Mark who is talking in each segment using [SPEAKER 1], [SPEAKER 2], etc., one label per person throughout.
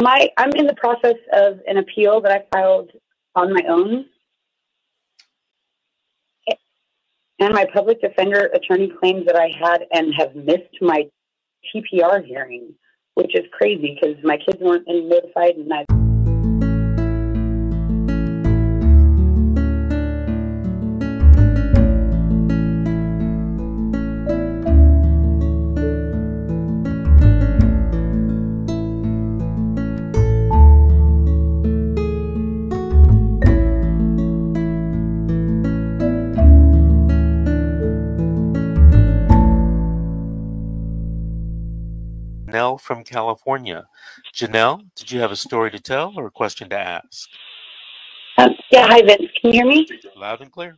[SPEAKER 1] My, I'm in the process of an appeal that I filed on my own. And my public defender attorney claims that I had and have missed my TPR hearing, which is crazy because my kids weren't notified and I.
[SPEAKER 2] Janelle from California. Janelle, did you have a story to tell or a question to ask?
[SPEAKER 1] Um, yeah, hi Vince. Can you hear me?
[SPEAKER 2] Loud and clear.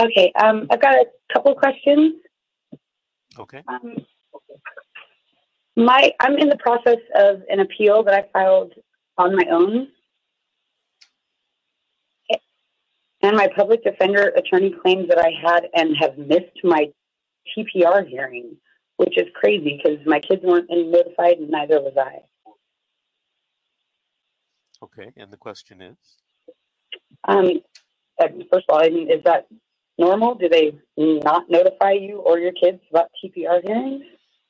[SPEAKER 1] Okay, um, I've got a couple questions.
[SPEAKER 2] Okay.
[SPEAKER 1] Um, my, I'm in the process of an appeal that I filed on my own. And my public defender attorney claims that I had and have missed my TPR hearing which is crazy because my kids weren't notified and neither was I.
[SPEAKER 2] Okay, and the question is?
[SPEAKER 1] Um, uh, first of all, I mean, is that normal? Do they not notify you or your kids about TPR hearings?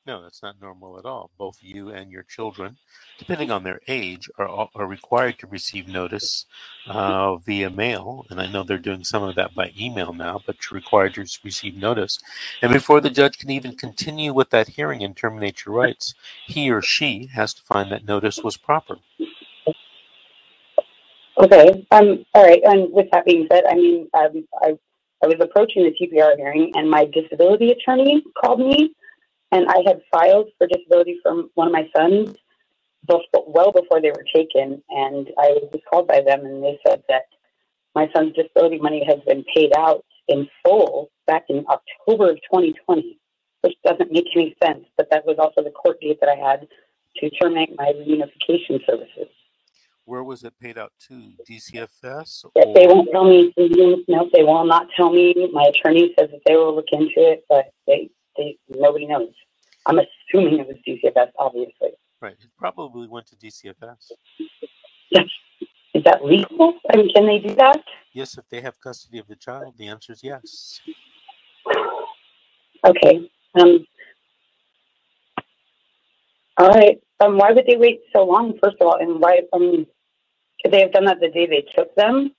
[SPEAKER 2] No, that's not normal at all. Both you and your children, depending on their age, are, are required to receive notice uh, via mail. And I know they're doing some of that by email now, but you're required to receive notice. And before the judge can even continue with that hearing and terminate your rights, he or she has to find that notice was proper.
[SPEAKER 1] Okay. Um. All right. And with that being said, I mean, um, I I was approaching the TPR hearing, and my disability attorney called me and I had filed for disability from one of my sons both well before they were taken. And I was called by them, and they said that my son's disability money has been paid out in full back in October of 2020, which doesn't make any sense. But that was also the court date that I had to terminate my reunification services.
[SPEAKER 2] Where was it paid out to? DCFS?
[SPEAKER 1] Or? They won't tell me. No, they will not tell me. My attorney says that they will look into it, but they they, nobody knows. I'm assuming it was DCFS, obviously.
[SPEAKER 2] Right. It probably went to DCFS.
[SPEAKER 1] Yes. Is that legal? I mean, can they do that?
[SPEAKER 2] Yes, if they have custody of the child, the answer is yes.
[SPEAKER 1] Okay. Um, all right. Um, why would they wait so long, first of all? And why, um, could they have done that the day they took them?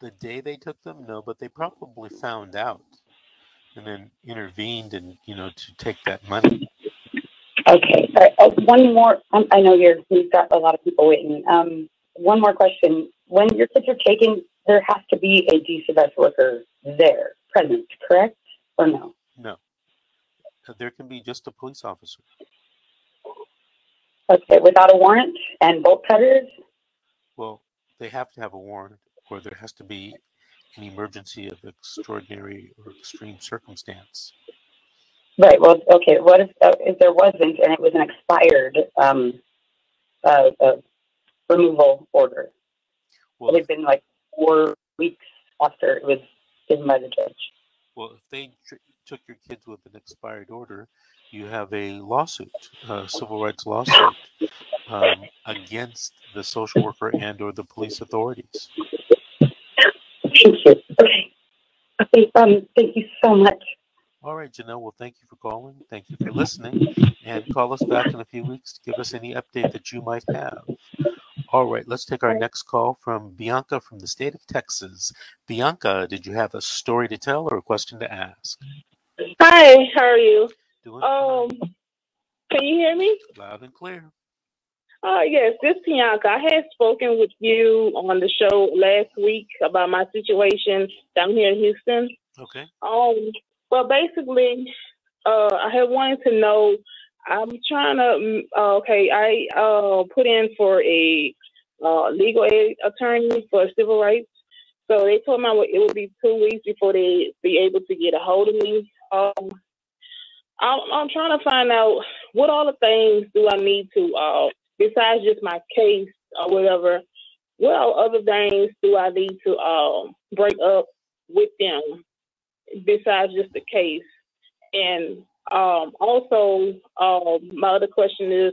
[SPEAKER 2] The day they took them? No, but they probably found out and then intervened and you know to take that money.
[SPEAKER 1] Okay. All right. Uh, one more. Um, I know you're. You've got a lot of people waiting. Um, one more question. When your kids are taken, there has to be a DCFS worker there, present, correct, or no?
[SPEAKER 2] No. Uh, there can be just a police officer.
[SPEAKER 1] Okay, without a warrant and bolt cutters.
[SPEAKER 2] Well, they have to have a warrant, or there has to be an emergency of extraordinary or extreme circumstance.
[SPEAKER 1] Right. Well, okay. What if, uh, if there wasn't, and it was an expired um, uh, uh, removal order? Well, it had been like four weeks after it was given by the judge.
[SPEAKER 2] Well, if they tr- took your kids with an expired order, you have a lawsuit, a civil rights lawsuit, um, against the social worker and or the police authorities.
[SPEAKER 1] Thank you. Okay. Okay. Um, thank you so much.
[SPEAKER 2] All right, Janelle. Well, thank you for calling. Thank you for listening. And call us back in a few weeks to give us any update that you might have. All right, let's take our next call from Bianca from the state of Texas. Bianca, did you have a story to tell or a question to ask?
[SPEAKER 3] Hi, how are you?
[SPEAKER 2] Doing
[SPEAKER 3] um, fine. can you hear me?
[SPEAKER 2] Loud and clear.
[SPEAKER 3] Uh, yes, this Bianca. I had spoken with you on the show last week about my situation down here in Houston.
[SPEAKER 2] Okay.
[SPEAKER 3] Um, well, basically, uh, I had wanted to know. I'm trying to. Mm, uh, okay, I uh put in for a uh, legal aid attorney for civil rights. So they told me it would be two weeks before they be able to get a hold of me. Um, I'm, I'm trying to find out what all the things do I need to uh, besides just my case or whatever, what other things do I need to um, break up with them besides just the case? And um, also, um, my other question is,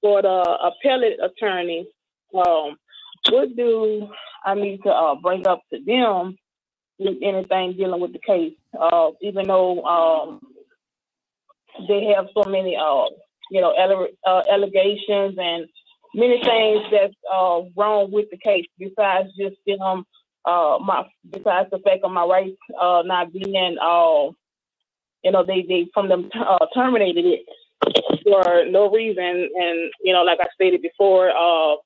[SPEAKER 3] for the appellate attorney, um, what do I need to uh, bring up to them with anything dealing with the case? Uh, even though um, they have so many, uh, you know, uh, allegations and many things that's uh, wrong with the case besides just them, uh, my besides the fact of my rights uh, not being, uh, you know, they they from them uh, terminated it for no reason, and you know, like I stated before, uh,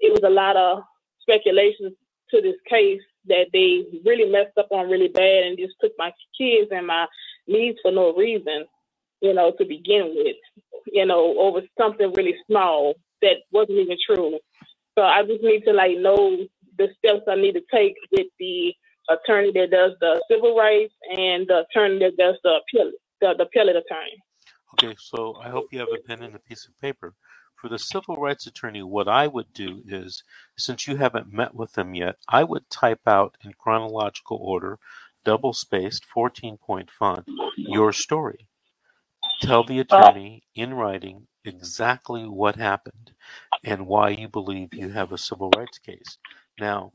[SPEAKER 3] it was a lot of speculations to this case that they really messed up on really bad and just took my kids and my needs for no reason, you know, to begin with, you know, over something really small that wasn't even true. So I just need to like know the steps I need to take with the attorney that does the civil rights and the attorney that does the appeal, the, the appellate attorney.
[SPEAKER 2] Okay, so I hope you have a pen and a piece of paper. For the civil rights attorney, what I would do is, since you haven't met with them yet, I would type out in chronological order, double spaced, 14 point font, your story. Tell the attorney in writing exactly what happened and why you believe you have a civil rights case. Now,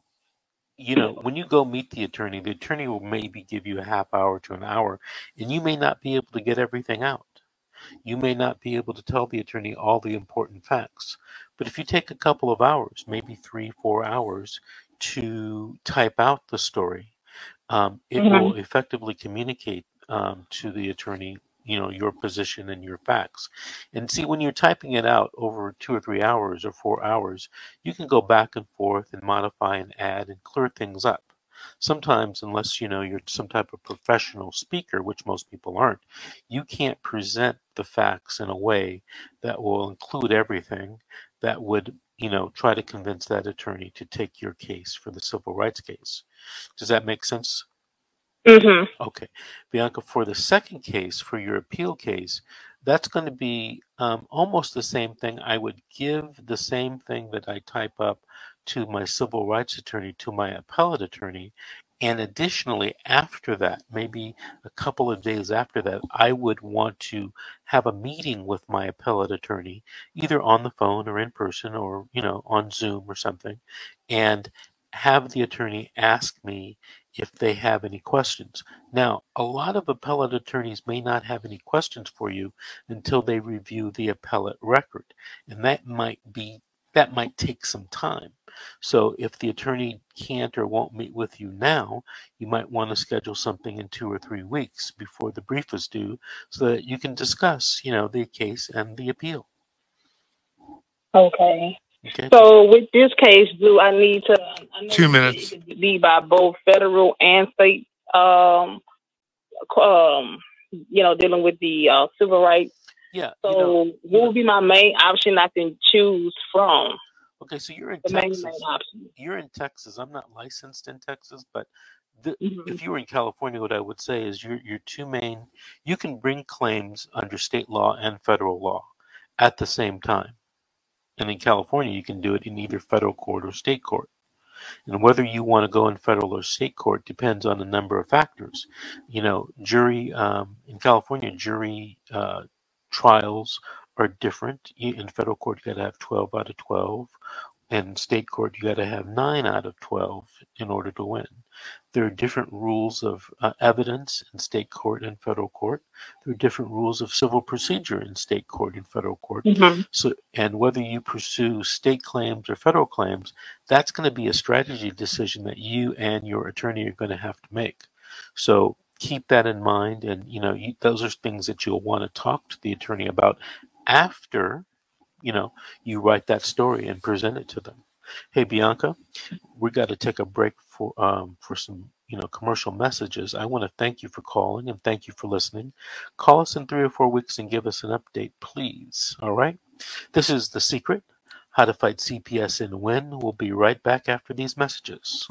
[SPEAKER 2] you know, when you go meet the attorney, the attorney will maybe give you a half hour to an hour, and you may not be able to get everything out. You may not be able to tell the attorney all the important facts. But if you take a couple of hours, maybe three, four hours, to type out the story, um, it
[SPEAKER 3] Mhm.
[SPEAKER 2] will effectively communicate um, to the attorney, you know, your position and your facts. And see, when you're typing it out over two or three hours or four hours, you can go back and forth and modify and add and clear things up. Sometimes, unless you know you're some type of professional speaker, which most people aren't, you can't present the facts in a way that will include everything that would, you know, try to convince that attorney to take your case for the civil rights case. Does that make sense?
[SPEAKER 3] Mhm.
[SPEAKER 2] Okay. Bianca, for the second case, for your appeal case, that's going to be um, almost the same thing. I would give the same thing that I type up to my civil rights attorney, to my appellate attorney. And additionally, after that, maybe a couple of days after that, I would want to have a meeting with my appellate attorney, either on the phone or in person or, you know, on Zoom or something, and have the attorney ask me if they have any questions. Now, a lot of appellate attorneys may not have any questions for you until they review the appellate record, and that might be that might take some time. So if the attorney can't or won't meet with you now, you might want to schedule something in 2 or 3 weeks before the brief is due so that you can discuss, you know, the case and the appeal.
[SPEAKER 3] Okay.
[SPEAKER 2] Okay?
[SPEAKER 3] So with this case, do I need to? I
[SPEAKER 4] Two minutes.
[SPEAKER 3] Be by both federal and state. Um, um, you know, dealing with the uh, civil rights.
[SPEAKER 2] yeah,
[SPEAKER 3] So,
[SPEAKER 2] you know,
[SPEAKER 3] what would be my main option I can choose from?
[SPEAKER 2] okay, so you're in
[SPEAKER 3] The
[SPEAKER 2] Texas.
[SPEAKER 3] main option.
[SPEAKER 2] You're in Texas. I'm not licensed in Texas, but the,
[SPEAKER 3] Mhm.
[SPEAKER 2] if you were in California, what I would say is your your two main you can bring claims under state law and federal law at the same time. And in California, you can do it in either federal court or state court. And whether you want to go in federal or state court depends on a number of factors. You know, jury um, in California, jury uh, trials are different. In federal court, you got to have 12 out of 12. In state court, you got to have 9 out of 12 in order to win. There are different rules of uh, evidence in state court and federal court. There are different rules of civil procedure in state court and federal court.
[SPEAKER 3] Mhm.
[SPEAKER 2] So, and whether you pursue state claims or federal claims, that's going to be a strategy decision that you and your attorney are going to have to make. So keep that in mind, and you know you, those are things that you'll want to talk to the attorney about after you know you write that story and present it to them. Hey Bianca, we got to take a break for um, for some you know commercial messages. I want to thank you for calling and thank you for listening. Call us in three or four weeks and give us an update, please. All right. This is the secret. How to fight CPS and win. We'll be right back after these messages.